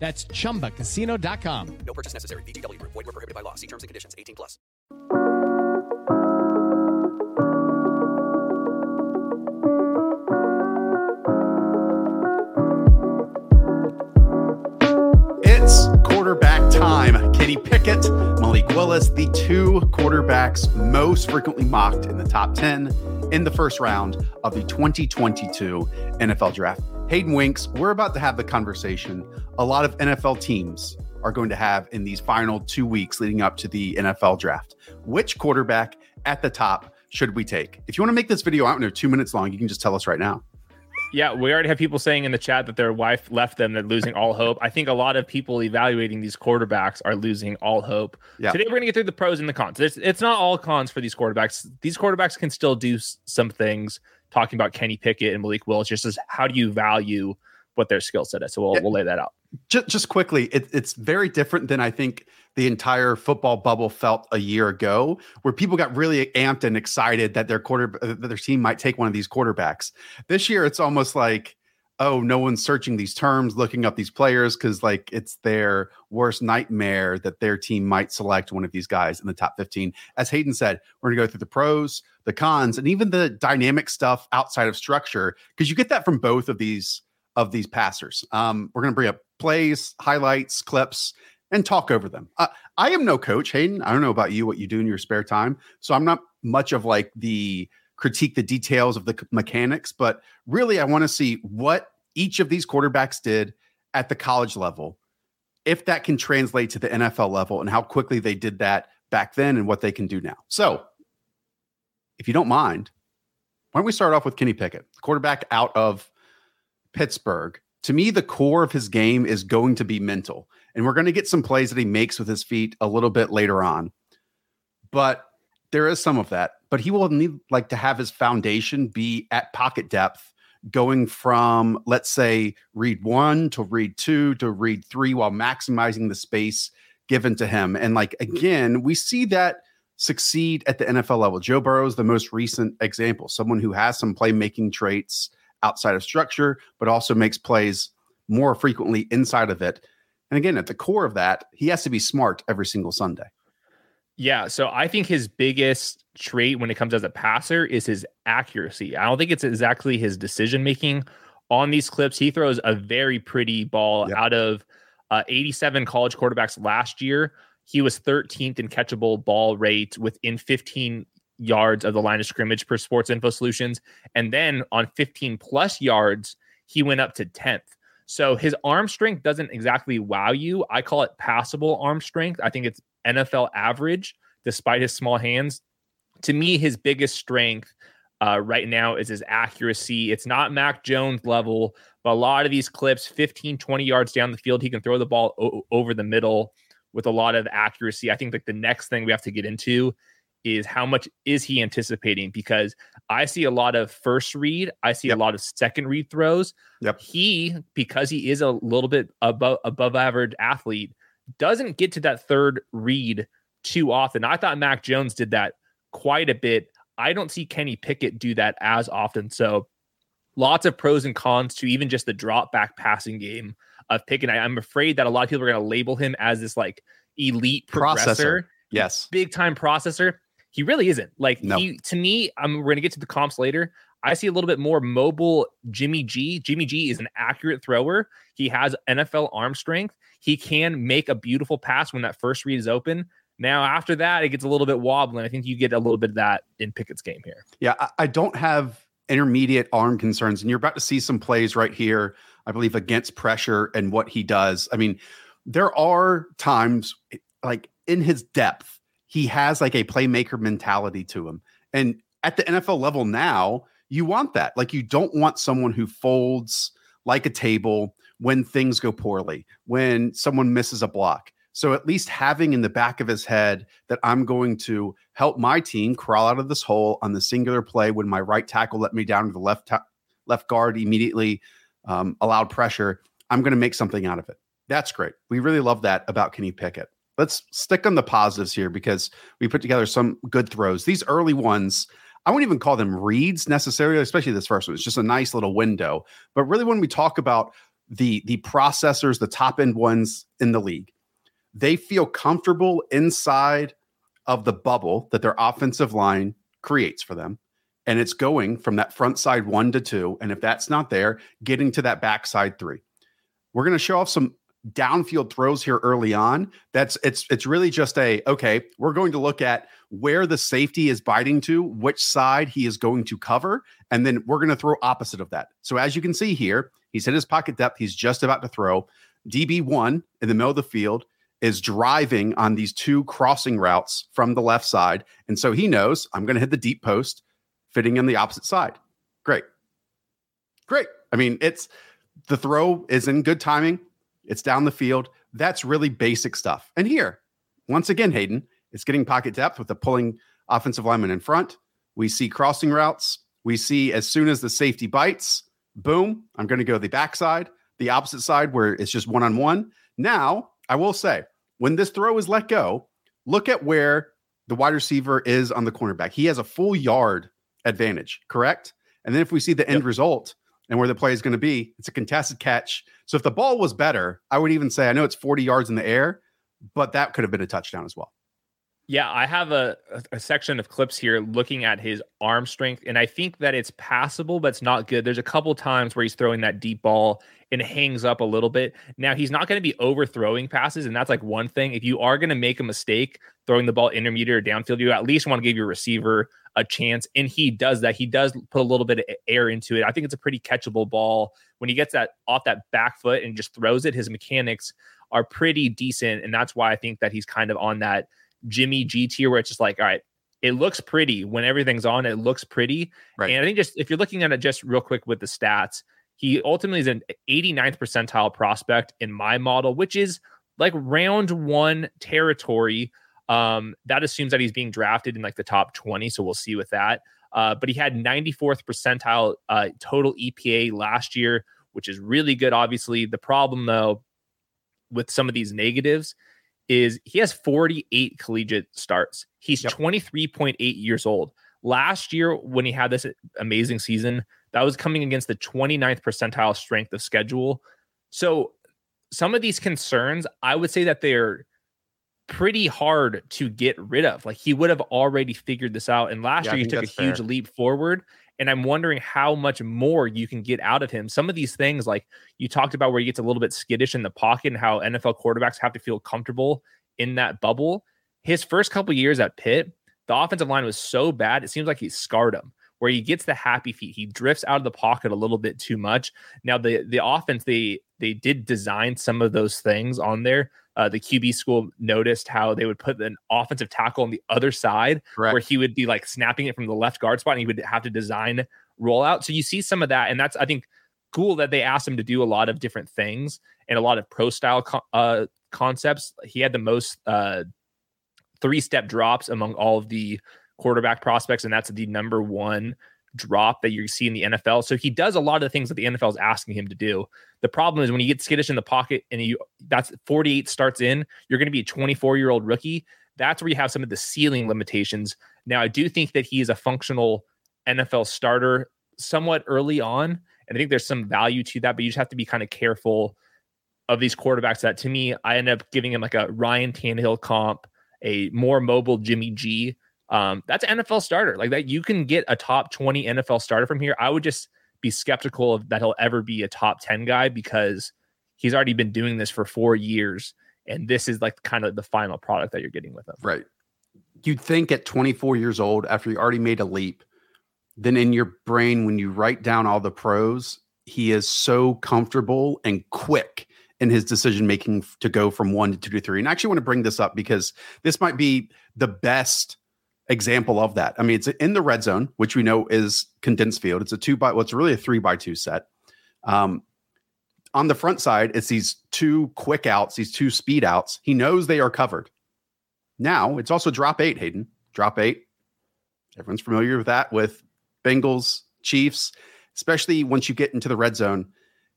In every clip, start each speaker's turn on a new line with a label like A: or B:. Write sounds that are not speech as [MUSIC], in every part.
A: That's chumbacasino.com.
B: No purchase necessary. VGW Group. Void were prohibited by law. See terms and conditions. 18 plus.
C: It's quarterback time. Kenny Pickett, Malik Willis, the two quarterbacks most frequently mocked in the top 10 in the first round of the 2022 NFL Draft. Hayden Winks, we're about to have the conversation a lot of NFL teams are going to have in these final two weeks leading up to the NFL Draft. Which quarterback at the top should we take? If you want to make this video, I don't know, two minutes long, you can just tell us right now.
D: Yeah, we already have people saying in the chat that their wife left them, they're losing all hope. I think a lot of people evaluating these quarterbacks are losing all hope.
C: Yeah.
D: Today, we're going to get through the pros and the cons. It's, it's not all cons for these quarterbacks. These quarterbacks can still do some things, talking about Kenny Pickett and Malik Willis, just as how do you value what their skill set is? So we'll, we'll lay that out.
C: Just, just quickly, it, it's very different than I think the entire football bubble felt a year ago, where people got really amped and excited that their quarter that their team might take one of these quarterbacks. This year, it's almost like, oh, no one's searching these terms, looking up these players because like it's their worst nightmare that their team might select one of these guys in the top 15. As Hayden said, we're gonna go through the pros, the cons, and even the dynamic stuff outside of structure because you get that from both of these of these passers. Um, we're going to bring up plays, highlights, clips, and talk over them. Uh, I am no coach, Hayden. I don't know about you, what you do in your spare time. So I'm not much of like the critique the details of the mechanics, but really I want to see what each of these quarterbacks did at the college level, if that can translate to the NFL level, and how quickly they did that back then and what they can do now. So, if you don't mind, why don't we start off with Kenny Pickett, quarterback out of Pittsburgh. To me, the core of his game is going to be mental. And we're going to get some plays that he makes with his feet a little bit later on. But there is some of that. But he will need like to have his foundation be at pocket depth, going from, let's say, read one to read two to read three while maximizing the space given to him. And like again, we see that succeed at the NFL level. Joe Burrow is the most recent example, someone who has some playmaking traits outside of structure, but also makes plays more frequently inside of it. And again, at the core of that, he has to be smart every single Sunday.
D: Yeah, so I think his biggest trait when it comes as a passer is his accuracy. I don't think it's exactly his decision making on these clips. He throws a very pretty ball
C: Yep.
D: out of uh, 87 college quarterbacks last year. He was 13th in catchable ball rate within 15 yards of the line of scrimmage per Sports Info Solutions, and then on 15 plus yards, he went up to 10th. So his arm strength doesn't exactly wow you. I call it passable arm strength. I think it's NFL average despite his small hands. To me, his biggest strength uh, right now is his accuracy. It's not Mac Jones level, but a lot of these clips, 15, 20 yards down the field, he can throw the ball o- over the middle with a lot of accuracy. I think like the next thing we have to get into is how much is he anticipating because I see a lot of first read, I see
C: Yep.
D: a lot of second read throws.
C: Yep.
D: He because he is a little bit above above average athlete doesn't get to that third read too often. I thought Mac Jones did that quite a bit. I don't see Kenny Pickett do that as often. So lots of pros and cons to even just the drop back passing game of Pickett. I, I'm afraid that a lot of people are going to label him as this like elite
C: Processor. Yes.
D: big time processor. He really isn't. Like
C: No.
D: he to me, I'm we're gonna get to the comps later. I see a little bit more mobile Jimmy G. Jimmy G is an accurate thrower. He has NFL arm strength. He can make a beautiful pass when that first read is open. Now, after that, it gets a little bit wobbling. I think you get a little bit of that in Pickett's game here.
C: Yeah, I, I don't have intermediate arm concerns, and you're about to see some plays right here. I believe against pressure and what he does. I mean, there are times like in his depth, he has like a playmaker mentality to him, and at the NFL level now, you want that. Like you don't want someone who folds like a table when things go poorly, when someone misses a block. So at least having in the back of his head that I'm going to help my team crawl out of this hole on the singular play when my right tackle let me down to the left ta- left guard immediately um, allowed pressure. I'm going to make something out of it. That's great. We really love that about Kenny Pickett. Let's stick on the positives here because we put together some good throws. These early ones, I wouldn't even call them reads necessarily, especially this first one. It's just a nice little window. But really, when we talk about the the processors, the top end ones in the league, they feel comfortable inside of the bubble that their offensive line creates for them. And it's going from that front side one to two. And if that's not there, getting to that backside three. We're going to show off some downfield throws here early on. That's it's it's really just a okay, we're going to look at where the safety is biting to, which side he is going to cover, and then we're going to throw opposite of that. So as you can see here, he's hit his pocket depth, he's just about to throw. DB1 in the middle of the field is driving on these two crossing routes from the left side. And so he knows I'm going to hit the deep post, fitting in the opposite side. Great. Great. I mean, it's the throw is in good timing, it's down the field. That's really basic stuff. And here, once again, Hayden, it's getting pocket depth with the pulling offensive lineman in front. We see crossing routes. We see as soon as the safety bites, boom, I'm going to go the backside, the opposite side where it's just one on one. Now, I will say, when this throw is let go, look at where the wide receiver is on the cornerback. He has a full yard advantage, correct? And then if we see the end result and where the play is going to be, it's a contested catch. So if the ball was better, I would even say, I know it's 40 yards in the air, but that could have been a touchdown as well.
D: Yeah, I have a, a, section of clips here looking at his arm strength, and I think that it's passable, but it's not good. There's a couple times where he's throwing that deep ball and hangs up a little bit. Now he's not going to be overthrowing passes, and that's like one thing. If you are going to make a mistake throwing the ball intermediate or downfield, you at least want to give your receiver a chance, and he does that. He does put a little bit of air into it. I think it's a pretty catchable ball when he gets that off that back foot and just throws it. His mechanics are pretty decent, and that's why I think that he's kind of on that Jimmy G tier where it's just like, all right, it looks pretty when everything's on. It looks pretty. Right. And I think just if you're looking at it just real quick with the stats, he ultimately is an 89th percentile prospect in my model, which is like round one territory. Um, that assumes that he's being drafted in like the top 20. So we'll see with that. Uh, but he had 94th percentile uh, total EPA last year, which is really good. Obviously, the problem though with some of these negatives is he has 48 collegiate starts. He's yep. 23.8 years old. Last year, when he had this amazing season, that was coming against the 29th percentile strength of schedule. So, some of these concerns, I would say that they're pretty hard to get rid of. Like he would have already figured this out. And last yeah, year, he took a huge leap forward. And I'm wondering how much more you can get out of him. Some of these things, like you talked about, where he gets a little bit skittish in the pocket and how NFL quarterbacks have to feel comfortable in that bubble. His first couple years at Pitt, the offensive line was so bad, it seems like he scarred him. Where he gets the happy feet, he drifts out of the pocket a little bit too much. Now the the offense they they did design some of those things on there. Uh, the QB school noticed how they would put an offensive tackle on the other side, Correct. where he would be like snapping it from the left guard spot, and he would have to design rollout. So you see some of that, and that's I think cool that they asked him to do a lot of different things and a lot of pro style co- uh, concepts. He had the most uh, three step drops among all of the quarterback prospects, and that's the number one drop that you see in the NFL. So he does a lot of the things that the NFL is asking him to do. The problem is when you get skittish in the pocket and you that's 48 starts in, you're going to be a 24 year old rookie. That's where you have some of the ceiling limitations. Now, I do think that he is a functional NFL starter somewhat early on. And I think there's some value to that, but you just have to be kind of careful of these quarterbacks that to me, I end up giving him like a Ryan Tannehill comp, a more mobile Jimmy G um, that's an NFL starter. Like that, you can get a top 20 NFL starter from here. I would just be skeptical of that he'll ever be a top 10 guy because he's already been doing this for four years. And this is like kind of the final product that you're getting with him.
C: Right. You'd think at 24 years old, after you already made a leap, then in your brain, when you write down all the pros, he is so comfortable and quick in his decision making to go from one to two to three. And I actually want to bring this up because this might be the best example of that. I mean, it's in the red zone, which we know is condensed field. It's a two by, well, it's really a three by two set. Um, on the front side, it's these two quick outs, these two speed outs. He knows they are covered. Now it's also drop eight, Hayden. Drop eight. Everyone's familiar with that with Bengals, Chiefs, especially once you get into the red zone.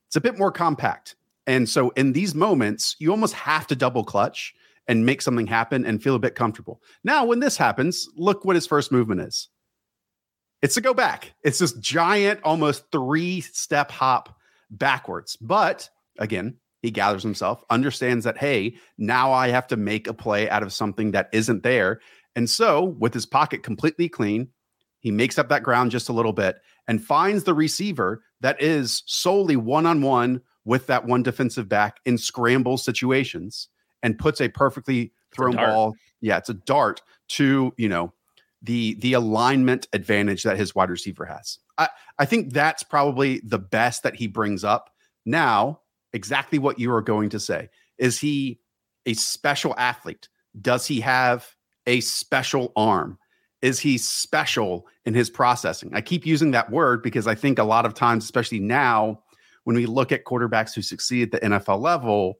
C: It's a bit more compact. And so in these moments, you almost have to double clutch and make something happen and feel a bit comfortable. Now, when this happens, look what his first movement is. It's to go back. It's this giant, almost three step hop backwards. But again, he gathers himself, understands that, hey, now I have to make a play out of something that isn't there. And so, with his pocket completely clean, he makes up that ground just a little bit and finds the receiver that is solely one on one with that one defensive back in scramble situations and puts a perfectly thrown
D: dart.
C: ball. Yeah, it's a dart to, you know, the the alignment advantage that his wide receiver has. I, I think that's probably the best that he brings up. Now, exactly what you are going to say. Is he a special athlete? Does he have a special arm? Is he special in his processing? I keep using that word because I think a lot of times, especially now, when we look at quarterbacks who succeed at the NFL level,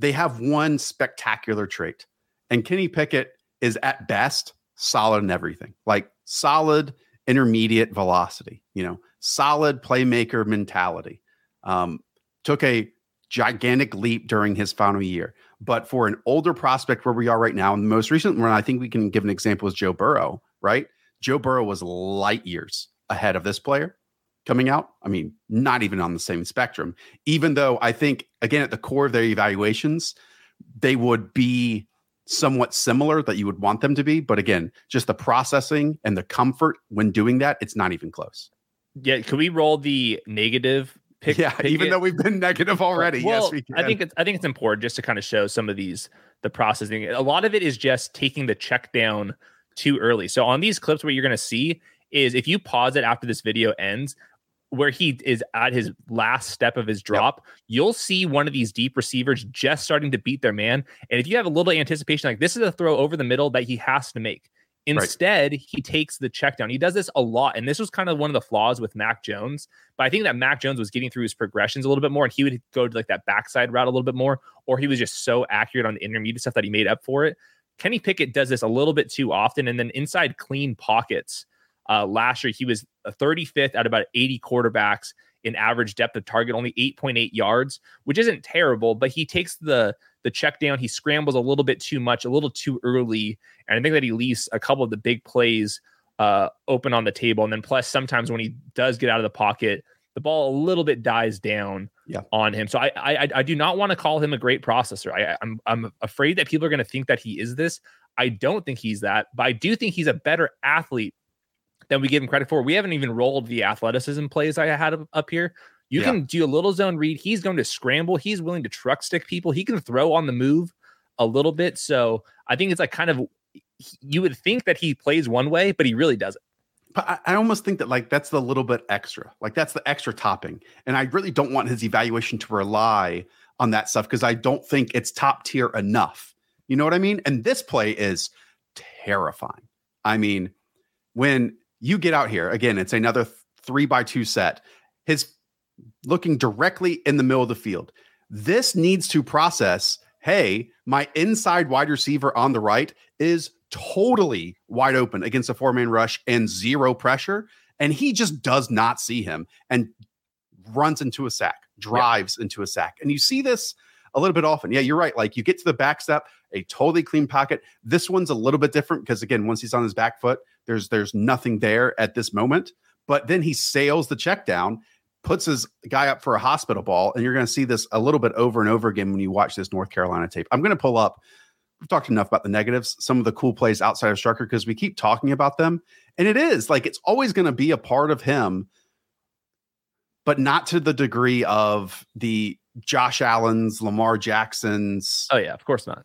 C: they have one spectacular trait. And Kenny Pickett is at best solid in everything, like solid intermediate velocity, you know, solid playmaker mentality. Um, took a gigantic leap during his final year. But for an older prospect where we are right now, and the most recent one I think we can give an example is Joe Burrow, right? Joe Burrow was light years ahead of this player coming out. I mean, not even on the same spectrum, even though I think, again, at the core of their evaluations, they would be somewhat similar that you would want them to be. But again, just the processing and the comfort when doing that, it's not even close.
D: Yeah, can we roll the negative pick?
C: yeah,
D: pick
C: even
D: it?
C: though we've been negative already.
D: Well,
C: yes, we can.
D: I think it's I think it's important just to kind of show some of these the processing. A lot of it is just taking the check down too early. So on these clips, what you're going to see is if you pause it after this video ends, where he is at his last step of his drop, you'll see one of these deep receivers just starting to beat their man. And if you have a little anticipation, like this is a throw over the middle that he has to make. Instead, he takes the check down. He does this a lot. And this was kind of one of the flaws with Mac Jones. But I think that Mac Jones was getting through his progressions a little bit more and he would go to like that backside route a little bit more, or he was just so accurate on the intermediate stuff that he made up for it. Kenny Pickett does this a little bit too often. And then inside clean pockets, uh, last year, he was 35th out of about 80 quarterbacks in average depth of target, only 8.8 yards, which isn't terrible, but he takes the the check down. He scrambles a little bit too much, a little too early. And I think that he leaves a couple of the big plays uh, open on the table. And then plus sometimes when he does get out of the pocket, the ball a little bit dies down
C: Yeah.
D: on him. So I, I I do not want to call him a great processor. I, I'm I'm afraid that people are going to think that he is this. I don't think he's that, but I do think he's a better athlete than we give him credit for. We haven't even rolled the athleticism plays I had up- here. You
C: Yeah.
D: can do a little zone read. He's going to scramble. He's willing to truck stick people. He can throw on the move a little bit. So I think it's like kind of you would think that he plays one way, but he really doesn't.
C: But I, I almost think that like that's the little bit extra. Like that's the extra topping. And I really don't want his evaluation to rely on that stuff because I don't think it's top tier enough. You know what I mean? And this play is terrifying. I mean, when you get out here, again, it's another th- three by two set. His looking directly in the middle of the field. This needs to process hey, my inside wide receiver on the right is totally wide open against a four man rush and zero pressure. And he just does not see him and runs into a sack, drives into a sack. And you see this a little bit often. Yeah, you're right. Like you get to the back step, a totally clean pocket. This one's a little bit different because again, once he's on his back foot, there's there's nothing there at this moment. But then he sails the check down, puts his guy up for a hospital ball, and you're going to see this a little bit over and over again when you watch this North Carolina tape. I'm going to pull up. We've talked enough about the negatives, some of the cool plays outside of structure because we keep talking about them, and it is like it's always going to be a part of him, but not to the degree of the Josh Allen's, Lamar Jackson's,
D: Oh yeah, of course not.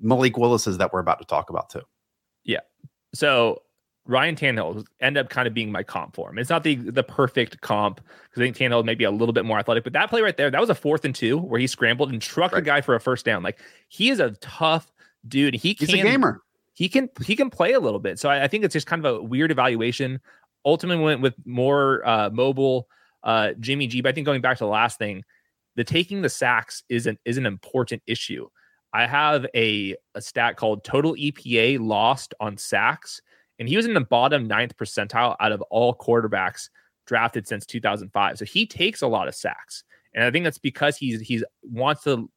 C: Malik Willis's that we're about to talk about too. Yeah.
D: So Ryan Tannehill end up kind of being my comp for him. It's not the the perfect comp because I think Tannehill may be a little bit more athletic, but that play right there, that was a fourth and two where he scrambled and trucked the
C: Right.
D: guy for a first down. Like he is a tough dude. He
C: He's a gamer.
D: he can he can play a little bit. So I, I think it's just kind of a weird evaluation. Ultimately went with more uh, mobile uh, Jimmy G. But I think going back to the last thing, the taking the sacks is an is an important issue. I have a a stat called total EPA lost on sacks, and he was in the bottom ninth percentile out of all quarterbacks drafted since 2005. So he takes a lot of sacks, and I think that's because he's he's wants to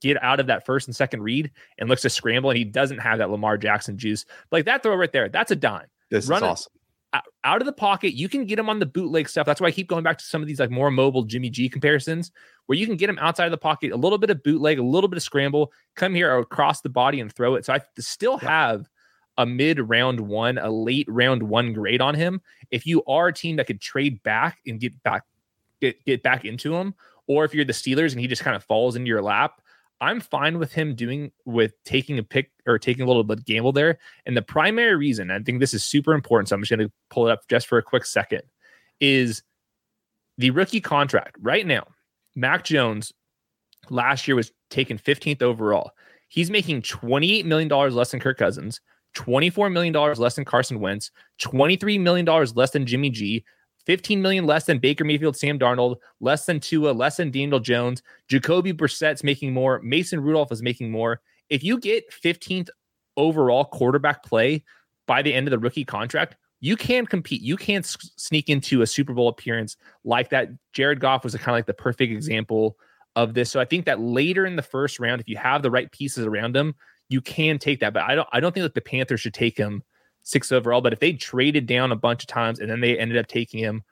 D: get out of that first and second read and looks to scramble, and he doesn't have that Lamar Jackson juice. But like that throw right there, that's a dime.
C: This
D: Run
C: is awesome.
D: Out- of the pocket. You can get him on the bootleg stuff. That's why I keep going back to some of these like more mobile Jimmy G comparisons where you can get him outside of the pocket, a little bit of bootleg, a little bit of scramble, come here across the body and throw it. So I still have a mid round one, a late round one grade on him. If you are a team that could trade back and get back, get, get back into him, or if you're the Steelers and he just kind of falls into your lap, I'm fine with him doing with taking a pick or taking a little bit gamble there. And the primary reason, I think this is super important, so I'm just going to pull it up just for a quick second, is the rookie contract. Right now, Mac Jones last year was taken 15th overall. He's making $28 million less than Kirk Cousins, $24 million less than Carson Wentz, $23 million less than Jimmy G, 15 million less than Baker Mayfield, Sam Darnold, less than Tua, less than Daniel Jones. Jacoby Brissett's making more. Mason Rudolph is making more. If you get 15th overall quarterback play by the end of the rookie contract, you can compete. You can sneak into a Super Bowl appearance like that. Jared Goff was kind of like the perfect example of this. So I think that later in the first round, if you have the right pieces around him, you can take that. But I don't. I don't think that the Panthers should take him six overall. But if they traded down a bunch of times and then they ended up taking him,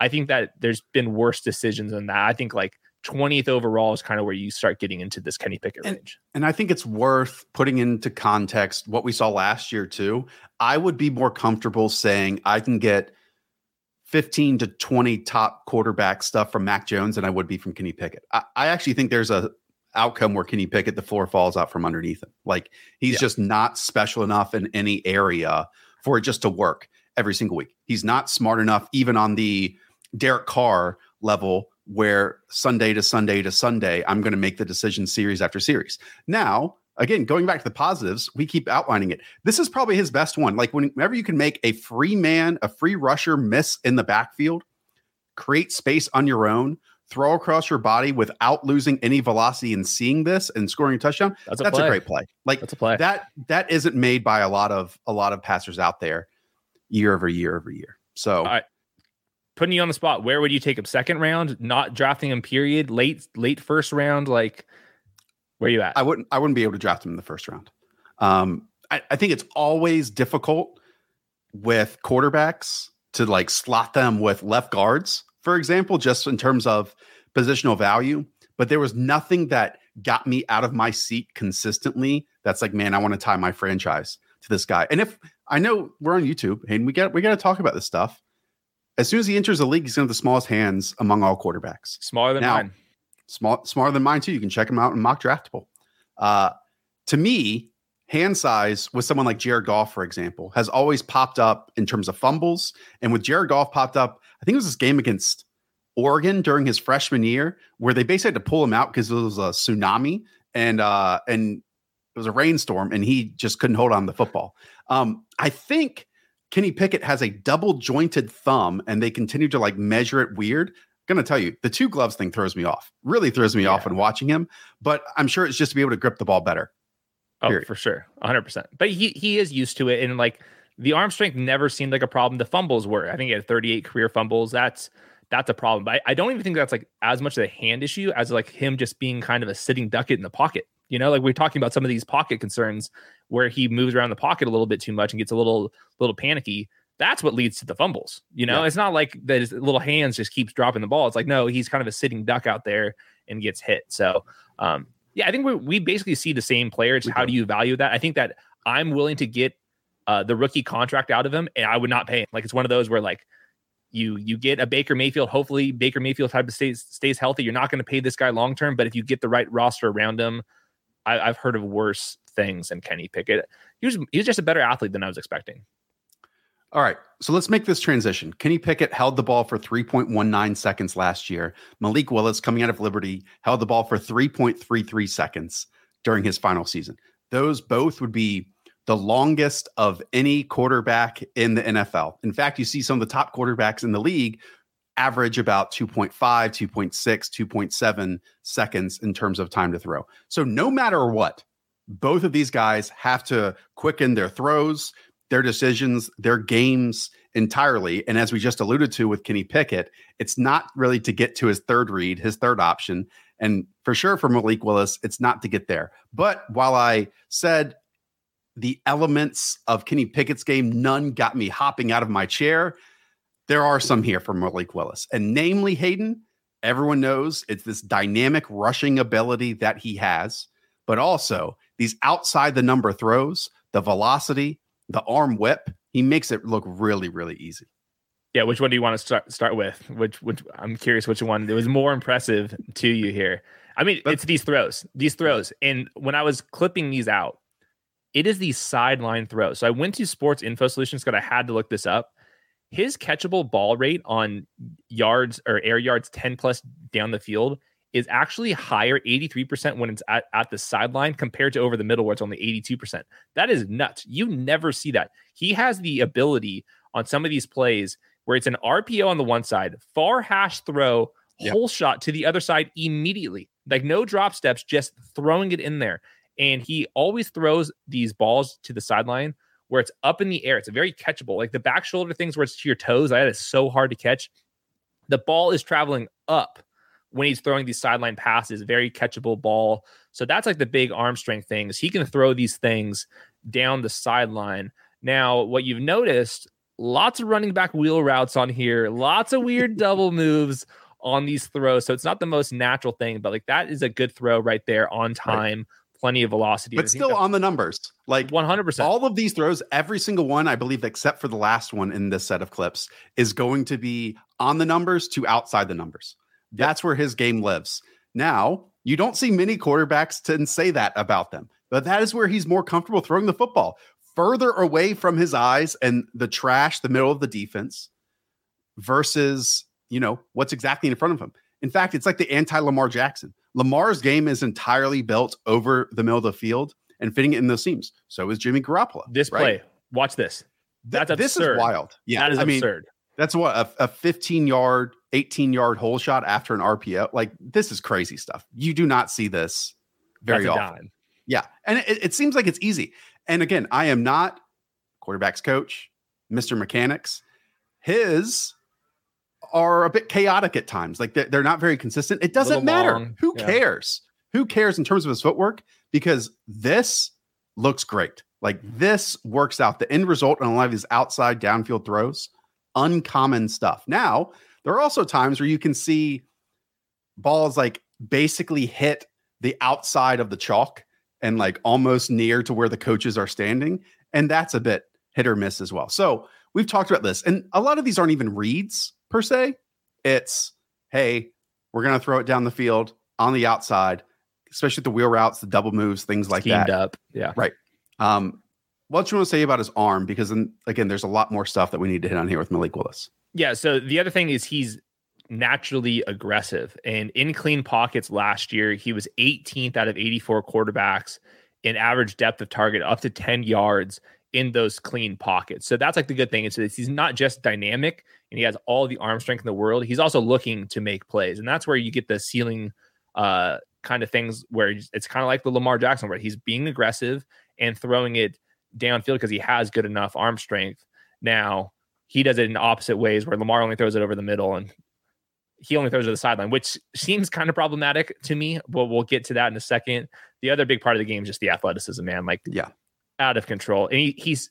D: I think that there's been worse decisions than that. I think like 20th overall is kind of where you start getting into this Kenny Pickett
C: And-
D: range.
C: And I think it's worth putting into context what we saw last year, too. I would be more comfortable saying I can get 15 to 20 top quarterback stuff from Mac Jones than I would be from Kenny Pickett. I, I actually think there's a outcome where Kenny Pickett, the floor falls out from underneath him. Like he's
D: Yeah.
C: just not special enough in any area for it just to work every single week. He's not smart enough, even on the Derek Carr level, where Sunday to Sunday to Sunday, I'm going to make the decision series after series. Now, again, going back to the positives, we keep outlining it. This is probably his best one. Like whenever you can make a free man, a free rusher miss in the backfield, create space on your own, throw across your body without losing any velocity and seeing this and scoring a touchdown.
D: That's a
C: That's a great play. Like
D: That's a play.
C: that that isn't made by a lot of a lot of passers out there year over year over year. So
D: right. Putting you on the spot, where would you take him? Second round, not drafting him. Period. Late, late first round. Like, where you at?
C: I wouldn't I wouldn't be able to draft him in the first round. Um, I, I think it's always difficult with quarterbacks to like slot them with left guards, for example, just in terms of positional value. But there was nothing that got me out of my seat consistently. That's like, man, I want to tie my franchise to this guy. And if I know we're on YouTube and we got we got to talk about this stuff. As soon as he enters the league, he's gonna have the smallest hands among all quarterbacks
D: Smaller than
C: Now-
D: mine.
C: small smaller than mine too. You can check him out in mock draftable. Uh, to me, hand size with someone like Jared Goff, for example, has always popped up in terms of fumbles. And with Jared Goff popped up, I think it was this game against Oregon during his freshman year, where they basically had to pull him out because it was a tsunami and uh, and it was a rainstorm, and he just couldn't hold on to the football. Um, I think Kenny Pickett has a double jointed thumb, and they continue to like measure it weird gonna tell you the two gloves thing throws me off really throws me off when watching him but i'm sure it's just to be able to grip the ball better
D: Oh,
C: period.
D: for sure. 100%. But he he is used to it. And like the arm strength never seemed like a problem. The fumbles were. I think he had 38 career fumbles. That's that's a problem. But I, I don't even think that's like as much of a hand issue as like him just being kind of a sitting ducket in the pocket. You know, like we're talking about some of these pocket concerns where he moves around the pocket a little bit too much and gets a little little panicky. That's what leads to the fumbles. You know,
C: Yeah.
D: it's not like that his little hands just keeps dropping the ball. It's like, no, he's kind of a sitting duck out there and gets hit. So um yeah, I think we we basically see the same player. It's
C: We
D: how
C: do.
D: do you value that? I think that I'm willing to get uh, the rookie contract out of him, and I would not pay him. Like it's one of those where like you you get a Baker Mayfield. Hopefully, Baker Mayfield type of stays stays healthy. You're not going to pay this guy long term, but if you get the right roster around him, I, I've heard of worse things than Kenny Pickett. He was he was just a better athlete than I was expecting.
C: All right so let's make this transition. Kenny pickett held the ball for 3.19 seconds last year. Malik willis coming out of liberty held the ball for 3.33 seconds during his final season. Those both would be the longest of any quarterback in the nfl in fact you see some of the top quarterbacks in the league average about 2.5 2.6 2.7 seconds in terms of time to throw. So no matter what, both of these guys have to quicken their throws, their decisions, their games entirely. And as we just alluded to with Kenny Pickett, it's not really to get to his third read, his third option. And for sure for Malik Willis, it's not to get there. But while I said the elements of Kenny Pickett's game, none got me hopping out of my chair. There are some here for Malik Willis, and namely Hayden. Everyone knows it's this dynamic rushing ability that he has, but also these outside the number throws, the velocity, the arm whip. He makes it look really, really easy.
D: Yeah, which one do you want to start start with? Which which I'm curious which one it was more impressive to you here. I mean, it's these throws, these throws. And when I was clipping these out, it is these sideline throws. So I went to Sports Info Solutions because I had to look this up. His catchable ball rate on yards or air yards 10 plus down the field is actually higher, 83% when it's at, at the sideline compared to over the middle where it's only 82%. That is nuts. You never see that. He has the ability on some of these plays where it's an RPO on the one side, far hash throw, yep. hole shot to the other side immediately. Like no drop steps, just throwing it in there. And he always throws these balls to the sideline where it's up in the air. It's very catchable. Like the back shoulder things where it's to your toes, that is so hard to catch. The ball is traveling up when he's throwing these sideline passes, very catchable ball. So that's like the big arm strength things. He can throw these things down the sideline. Now, what you've noticed, lots of running back wheel routes on here, lots of weird [LAUGHS] double moves on these throws. So it's not the most natural thing, but like that is a good throw right there on time. Right plenty of velocity.
C: But still on the numbers. Like
D: 100%.
C: All of these throws, every single one, I believe, except for the last one in this set of clips, is going to be on the numbers to outside the numbers. Yep. That's where his game lives. Now, you don't see many quarterbacks to say that about them, but that is where he's more comfortable throwing the football further away from his eyes and the trash, the middle of the defense versus, you know, what's exactly in front of him. In fact, it's like the anti Lamar Jackson. Lamar's game is entirely built over the middle of the field and fitting it in those seams. So is Jimmy Garoppolo.
D: This right? play, watch this. That's Th-
C: this is wild. Yeah,
D: that is
C: I
D: absurd. Mean,
C: that's what a, a 15 yard, 18 yard hole shot after an RPO. Like this is crazy stuff. You do not see this very often. Dime. Yeah, and it, it seems like it's easy. And again, I am not quarterbacks coach, Mr. Mechanics. His are a bit chaotic at times. Like they're, they're not very consistent. It doesn't matter. Long. Who yeah. cares? Who cares in terms of his footwork? Because this looks great. Like this works out. The end result on a lot of these outside downfield throws, uncommon stuff. Now, there are also times where you can see balls like basically hit the outside of the chalk and like almost near to where the coaches are standing. And that's a bit hit or miss as well. So we've talked about this. And a lot of these aren't even reads per se. It's, hey, we're going to throw it down the field on the outside, especially the wheel routes, the double moves, things like
D: Schemed
C: that.
D: up. Yeah.
C: Right. Um, what you want to say about his arm? Because then again, there's a lot more stuff that we need to hit on here with Malik Willis.
D: Yeah. So the other thing is he's naturally aggressive and in clean pockets last year, he was 18th out of 84 quarterbacks in average depth of target up to 10 yards in those clean pockets. So that's like the good thing is he's not just dynamic and he has all the arm strength in the world. He's also looking to make plays, and that's where you get the ceiling uh, kind of things where it's kind of like the Lamar Jackson where he's being aggressive and throwing it downfield because he has good enough arm strength. Now he does it in opposite ways where Lamar only throws it over the middle and he only throws to the sideline, which seems kind of problematic to me. But we'll get to that in a second. The other big part of the game is just the athleticism, man. Like,
C: yeah,
D: out of control. And he, he's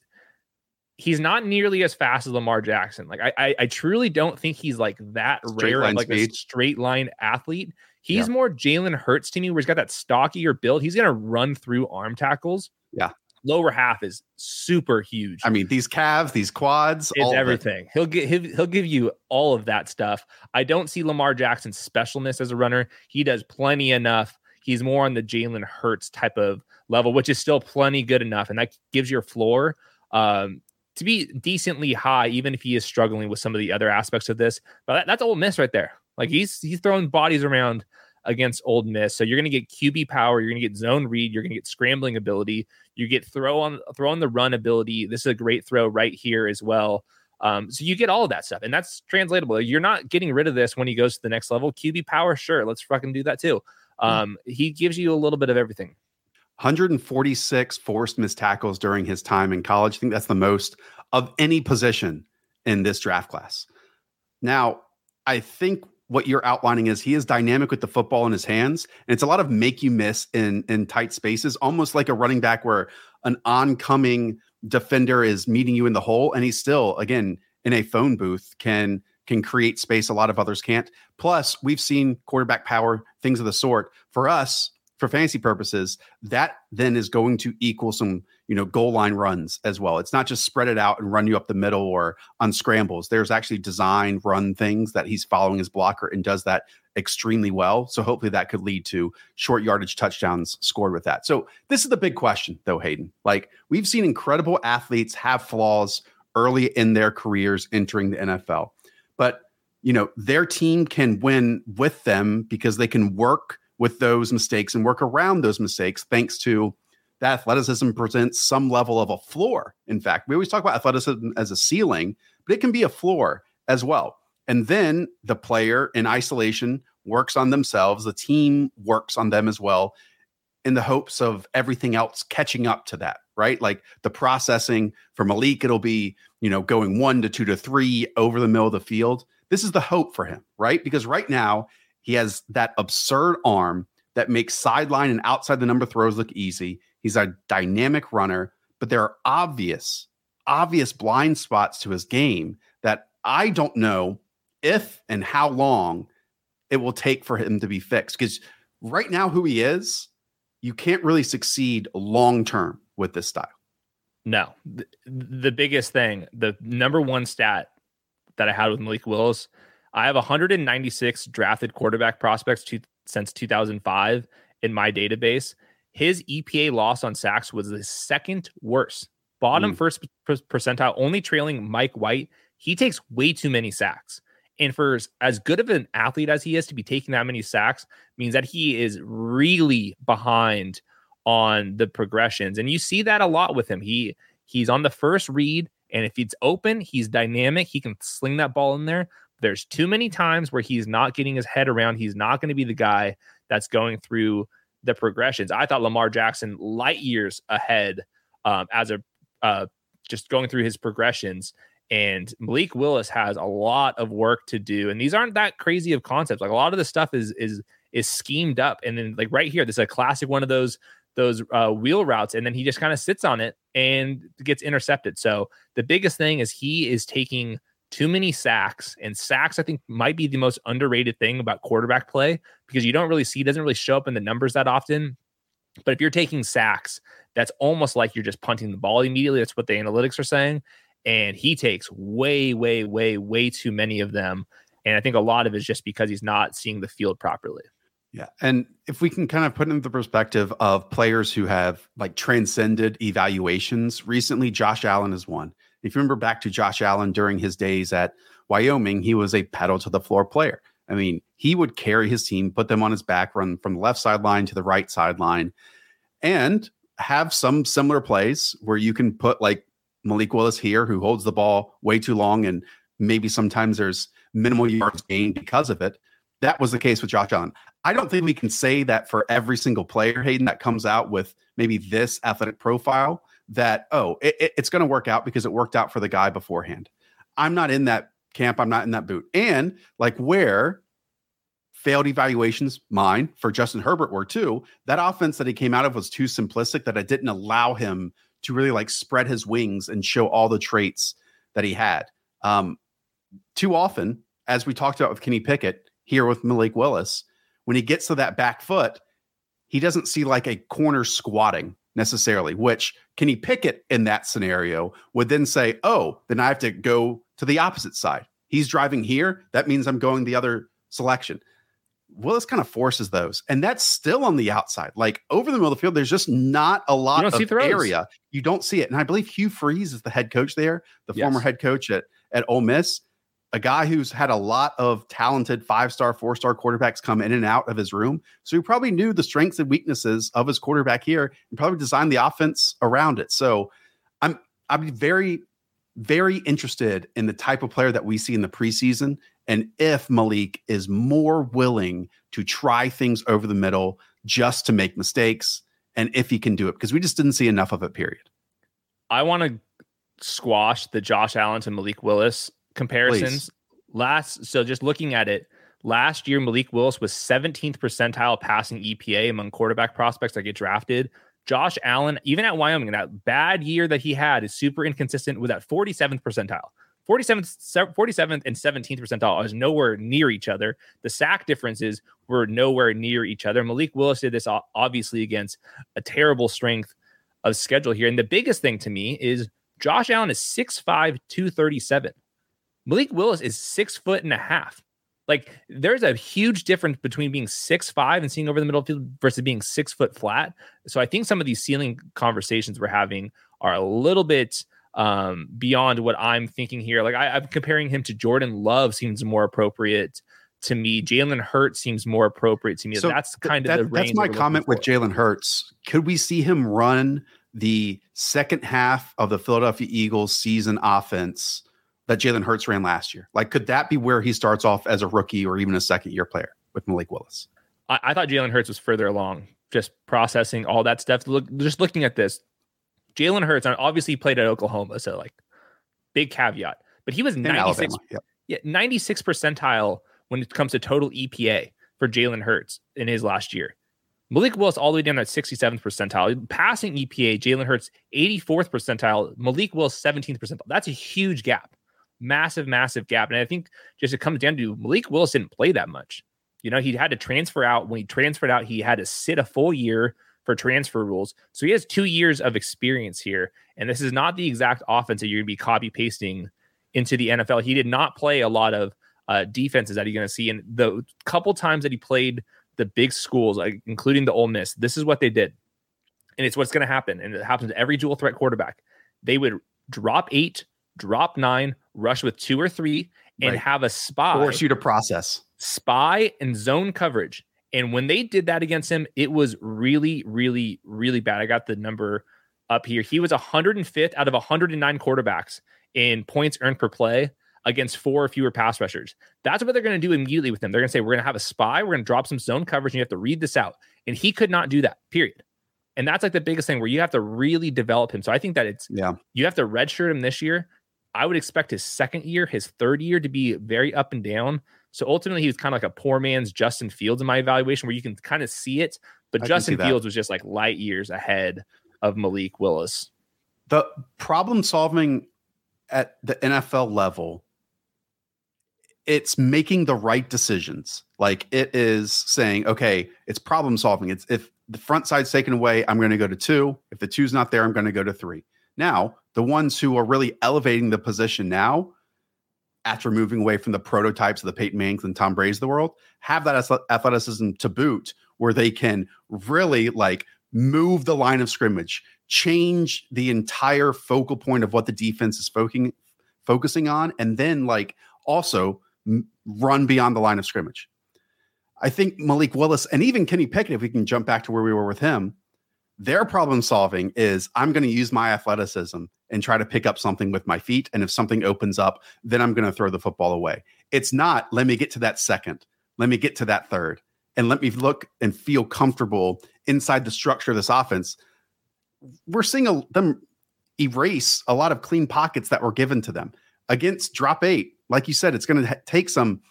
D: he's not nearly as fast as Lamar Jackson. Like I, I, I truly don't think he's like that straight rare, like speed. a straight line athlete. He's yeah. more Jalen Hurts to me, where he's got that stockier build. He's gonna run through arm tackles.
C: Yeah.
D: Lower half is super huge.
C: I mean, these calves, these quads,
D: it's everything. He'll get he'll, he'll give you all of that stuff. I don't see Lamar Jackson's specialness as a runner. He does plenty enough. He's more on the Jalen Hurts type of level, which is still plenty good enough, and that gives your floor um, to be decently high, even if he is struggling with some of the other aspects of this. But that, that's Ole Miss right there. Like he's he's throwing bodies around against Ole Miss, so you're going to get QB power, you're going to get zone read, you're going to get scrambling ability, you get throw on throw on the run ability. This is a great throw right here as well. Um, so you get all of that stuff, and that's translatable. You're not getting rid of this when he goes to the next level. QB power, sure, let's fucking do that too. Um, he gives you a little bit of everything.
C: 146 forced missed tackles during his time in college. I think that's the most of any position in this draft class. Now, I think what you're outlining is he is dynamic with the football in his hands, and it's a lot of make you miss in in tight spaces, almost like a running back where an oncoming defender is meeting you in the hole, and he's still again in a phone booth can can create space a lot of others can't. Plus, we've seen quarterback power, things of the sort. For us, for fantasy purposes, that then is going to equal some, you know, goal line runs as well. It's not just spread it out and run you up the middle or on scrambles. There's actually design run things that he's following his blocker and does that extremely well. So hopefully that could lead to short yardage touchdowns scored with that. So this is the big question though, Hayden. Like we've seen incredible athletes have flaws early in their careers entering the NFL. But you know, their team can win with them because they can work with those mistakes and work around those mistakes thanks to that athleticism presents some level of a floor. In fact, we always talk about athleticism as a ceiling, but it can be a floor as well. And then the player in isolation works on themselves, the team works on them as well in the hopes of everything else catching up to that, right? Like the processing for Malik, it'll be, you know, going one to two to three over the middle of the field. This is the hope for him, right? Because right now he has that absurd arm that makes sideline and outside the number throws look easy. He's a dynamic runner, but there are obvious, obvious blind spots to his game that I don't know if and how long it will take for him to be fixed. Because right now, who he is, you can't really succeed long term with this style.
D: No, the, the biggest thing, the number one stat that I had with Malik Willis I have 196 drafted quarterback prospects to, since 2005 in my database. His EPA loss on sacks was the second worst, bottom mm. first percentile, only trailing Mike White. He takes way too many sacks. And for as good of an athlete as he is to be taking that many sacks means that he is really behind on the progressions. And you see that a lot with him. He he's on the first read, and if it's open, he's dynamic. He can sling that ball in there. There's too many times where he's not getting his head around. He's not going to be the guy that's going through the progressions. I thought Lamar Jackson light years ahead um, as a uh, just going through his progressions. And Malik Willis has a lot of work to do. And these aren't that crazy of concepts. Like a lot of the stuff is is is schemed up. And then like right here, this is a classic one of those those uh, wheel routes, and then he just kind of sits on it and gets intercepted. So the biggest thing is he is taking too many sacks. And sacks, I think, might be the most underrated thing about quarterback play because you don't really see, doesn't really show up in the numbers that often. But if you're taking sacks, that's almost like you're just punting the ball immediately. That's what the analytics are saying. And he takes way, way, way, way too many of them. And I think a lot of it is just because he's not seeing the field properly.
C: Yeah. And if we can kind of put into the perspective of players who have like transcended evaluations recently, Josh Allen is one. If you remember back to Josh Allen during his days at Wyoming, he was a pedal to the floor player. I mean, he would carry his team, put them on his back, run from the left sideline to the right sideline, and have some similar plays where you can put like Malik Willis here, who holds the ball way too long, and maybe sometimes there's minimal yards gained because of it. That was the case with Josh Allen. I don't think we can say that for every single player, Hayden, that comes out with maybe this athletic profile that oh it, it, it's going to work out because it worked out for the guy beforehand. I'm not in that camp i'm not in that boot. And like where failed evaluations mine for justin herbert were too that offense that he came out of was too simplistic that it didn't allow him to really like spread his wings and show all the traits that he had. Um too often as we talked about with kenny pickett here with malik willis when he gets to that back foot he doesn't see like a corner squatting necessarily, which Kenny Pickett in that scenario would then say, oh, then I have to go to the opposite side. He's driving here. That means I'm going the other selection. Willis kind of forces those, and that's still on the outside. Like over the middle of the field, there's just not a lot of area. You don't see it. And I believe Hugh Freeze is the head coach there, the yes. former head coach at, at Ole Miss a guy who's had a lot of talented five star, four star quarterbacks come in and out of his room. So he probably knew the strengths and weaknesses of his quarterback here and probably designed the offense around it. So I'm be very very interested in the type of player that we see in the preseason and if Malik is more willing to try things over the middle just to make mistakes and if he can do it because we just didn't see enough of it period.
D: I want to squash the Josh Allen to Malik Willis comparisons. Please. Last so just looking at it, last year Malik Willis was 17th percentile passing EPA among quarterback prospects that get drafted. Josh Allen, even at Wyoming, that bad year that he had is super inconsistent with that 47th percentile. 47th, 47th and 17th percentile is nowhere near each other. The sack differences were nowhere near each other. Malik Willis did this obviously against a terrible strength of schedule here. And the biggest thing to me is Josh Allen is 6'5, 237. Malik Willis is six foot and a half. Like there's a huge difference between being six five and seeing over the middle field versus being six foot flat. So I think some of these ceiling conversations we're having are a little bit um, beyond what I'm thinking here. Like I, am comparing him to Jordan Love seems more appropriate to me. Jalen Hurts seems more appropriate to me. So that's kind of the range.
C: That's my comment with Jalen Hurts. Could we see him run the second half of the Philadelphia Eagles season offense? That Jalen Hurts ran last year? Like, could that be where he starts off as a rookie or even a second year player with Malik Willis?
D: I, I thought Jalen Hurts was further along, just processing all that stuff. Look, just looking at this, Jalen Hurts and obviously played at Oklahoma, so like big caveat, but he was 96, yep. yeah, 96 percentile when it comes to total EPA for Jalen Hurts in his last year. Malik Willis all the way down at 67th percentile. Passing EPA, Jalen Hurts 84th percentile, Malik Willis 17th percentile. That's a huge gap massive, massive gap. And I think just it comes down to Malik Willis didn't play that much. You know, he had to transfer out. When he transferred out, he had to sit a full year for transfer rules. So he has two years of experience here. And this is not the exact offense that you're going to be copy pasting into the NFL. He did not play a lot of uh, defenses that you're going to see. And the couple times that he played the big schools, like, including the Ole Miss, this is what they did. And it's what's going to happen. And it happens to every dual threat quarterback. They would drop eight, drop nine, rush with two or three, and right. have a spy
C: force you to process
D: spy and zone coverage. And when they did that against him, it was really, really, really bad. I got the number up here. He was 105th out of 109 quarterbacks in points earned per play against four or fewer pass rushers. That's what they're going to do immediately with him. They're going to say, We're going to have a spy. We're going to drop some zone coverage, and you have to read this out. And he could not do that, period. And that's like the biggest thing where you have to really develop him. So I think that it's, yeah, you have to redshirt him this year I would expect his second year, his third year to be very up and down. So ultimately, he was kind of like a poor man's Justin Fields in my evaluation, where you can kind of see it. But I Justin Fields was just like light years ahead of Malik Willis.
C: The problem solving at the NFL level, it's making the right decisions. Like it is saying, okay, it's problem solving. It's if the front side's taken away, I'm going to go to two. If the two's not there, I'm going to go to three. Now, the ones who are really elevating the position now, after moving away from the prototypes of the Peyton Mannings and Tom Brady's of the world, have that athleticism to boot where they can really like move the line of scrimmage, change the entire focal point of what the defense is focusing focusing on, and then like also m- run beyond the line of scrimmage. I think Malik Willis and even Kenny Pickett, if we can jump back to where we were with him, their problem solving is I'm going to use my athleticism and try to pick up something with my feet. And if something opens up, then I'm going to throw the football away. It's not, let me get to that second, let me get to that third, and let me look and feel comfortable inside the structure of this offense. We're seeing a, them erase a lot of clean pockets that were given to them against drop eight. Like you said, it's going to ha- take some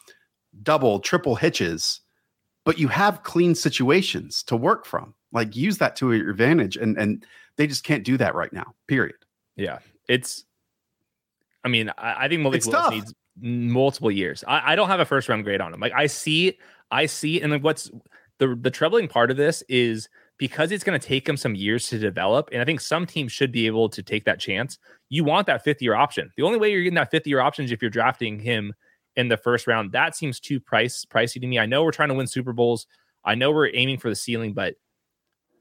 C: double, triple hitches, but you have clean situations to work from like use that to your advantage and and they just can't do that right now period.
D: Yeah it's i mean i, I think malik willis tough. needs multiple years. I, I don't have a first round grade on him. Like i see i see and like what's the the troubling part of this is because it's going to take him some years to develop and i think some teams should be able to take that chance you want that fifth year option. The only way you're getting that fifth year option is if you're drafting him in the first round. That seems too price pricey to me. I know we're trying to win super bowls. I know we're aiming for the ceiling but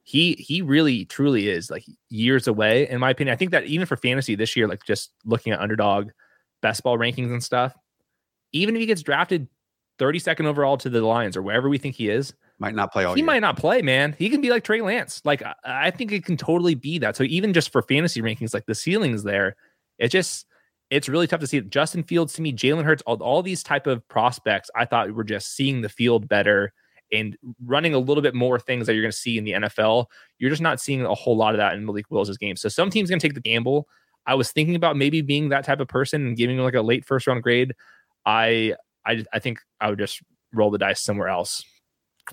D: he he really truly is like years away in my opinion. I think that even for fantasy this year, like just looking at underdog best ball rankings and stuff, even if he gets drafted 32nd overall to the Lions or wherever we think he is,
C: might not play all
D: he
C: year.
D: might not play, man. He can be like Trey Lance. Like I, I think it can totally be that. So even just for fantasy rankings, like the ceiling's there. It just it's really tough to see. Justin Fields to me, Jalen Hurts, all, all these type of prospects, I thought were just seeing the field better and running a little bit more things that you're going to see in the NFL. You're just not seeing a whole lot of that in Malik Willis' game. So some teams going to take the gamble. I was thinking about maybe being that type of person and giving like a late first round grade. I I I think I would just roll the dice somewhere else.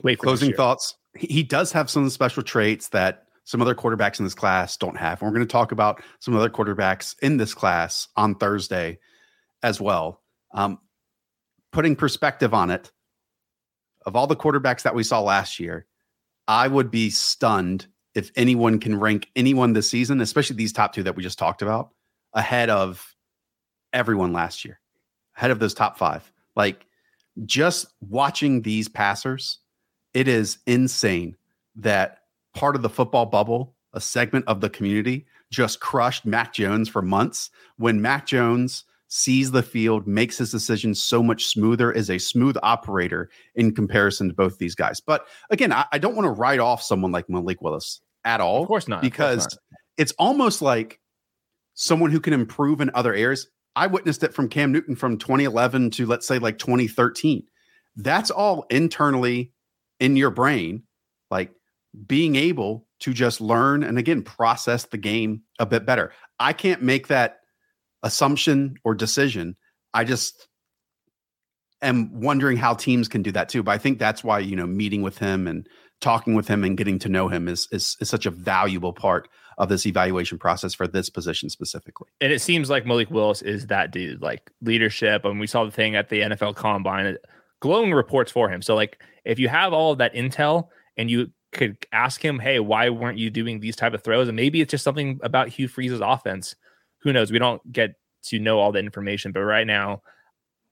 D: Wait.
C: Closing thoughts. He does have some special traits that some other quarterbacks in this class don't have. And we're going to talk about some other quarterbacks in this class on Thursday as well. Um, putting perspective on it, of all the quarterbacks that we saw last year, I would be stunned if anyone can rank anyone this season, especially these top two that we just talked about, ahead of everyone last year, ahead of those top five. Like just watching these passers, it is insane that part of the football bubble, a segment of the community, just crushed Mac Jones for months. When Mac Jones sees the field, makes his decisions so much smoother, is a smooth operator in comparison to both these guys. But again, I, I don't want to write off someone like Malik Willis at all.
D: Of course not.
C: Because
D: course not.
C: it's almost like someone who can improve in other areas. I witnessed it from Cam Newton from 2011 to let's say like 2013. That's all internally in your brain. Like being able to just learn and again process the game a bit better. I can't make that assumption or decision. I just am wondering how teams can do that too. But I think that's why, you know, meeting with him and talking with him and getting to know him is, is, is such a valuable part of this evaluation process for this position specifically.
D: And it seems like Malik Willis is that dude, like leadership. And we saw the thing at the NFL combine, glowing reports for him. So like if you have all of that intel and you could ask him, "Hey, why weren't you doing these type of throws?" And maybe it's just something about Hugh Freeze's offense. Who knows? We don't get to know all the information, but right now,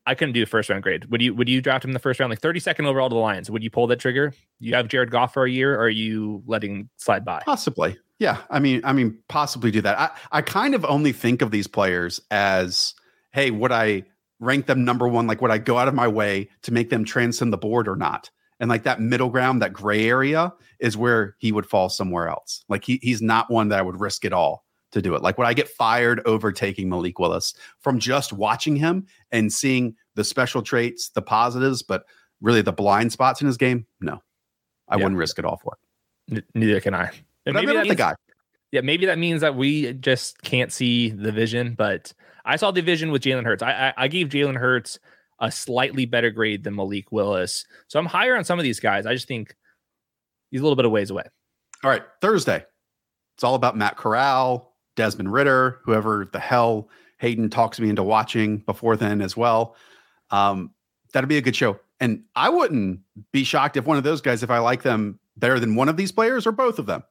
D: I couldn't do a first round grade. Would you? Would you draft him in the first round, like thirty second overall to the Lions? Would you pull that trigger? You have Jared Goff for a year, or are you letting slide by?
C: Possibly, yeah. I mean, I mean, possibly do that. I I kind of only think of these players as, hey, would I rank them number one? Like, would I go out of my way to make them transcend the board or not? and like that middle ground, that gray area is where he would fall somewhere else. Like he he's not one that I would risk it all to do it. Like when I get fired over taking Malik Willis from just watching him and seeing the special traits, the positives, but really the blind spots in his game? No, I yeah. wouldn't risk it all for
D: it. N- neither can I.
C: And maybe that's the guy.
D: Yeah, maybe that means that we just can't see the vision. But I saw the vision with Jalen Hurts. I, I, I gave Jalen Hurts a slightly better grade than Malik Willis. So I'm higher on some of these guys. I just think he's a little bit of ways away.
C: All right, Thursday. It's all about Matt Corral, Desmond Ridder, whoever the hell Hayden talks me into watching before then as well. Um, that'd be a good show. And I wouldn't be shocked if one of those guys, if I like them better than one of these players or both of them.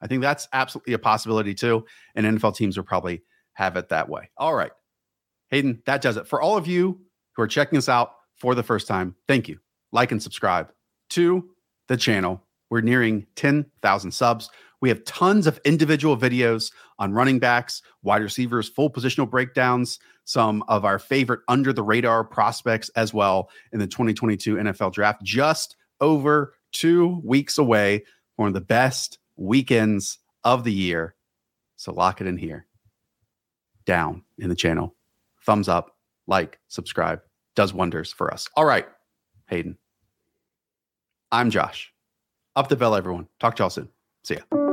C: I think that's absolutely a possibility too. And NFL teams will probably have it that way. All right. Hayden, that does it. For all of you who are checking us out for the first time, thank you. Like and subscribe to the channel. We're nearing 10,000 subs. We have tons of individual videos on running backs, wide receivers, full positional breakdowns, some of our favorite under the radar prospects as well in the 2022 NFL draft. Just over two weeks away, one of the best weekends of the year. So lock it in here. Down in the channel. Thumbs up, like, subscribe does wonders for us. All right, Hayden. I'm Josh. Up the bell, everyone. Talk to y'all soon. See ya.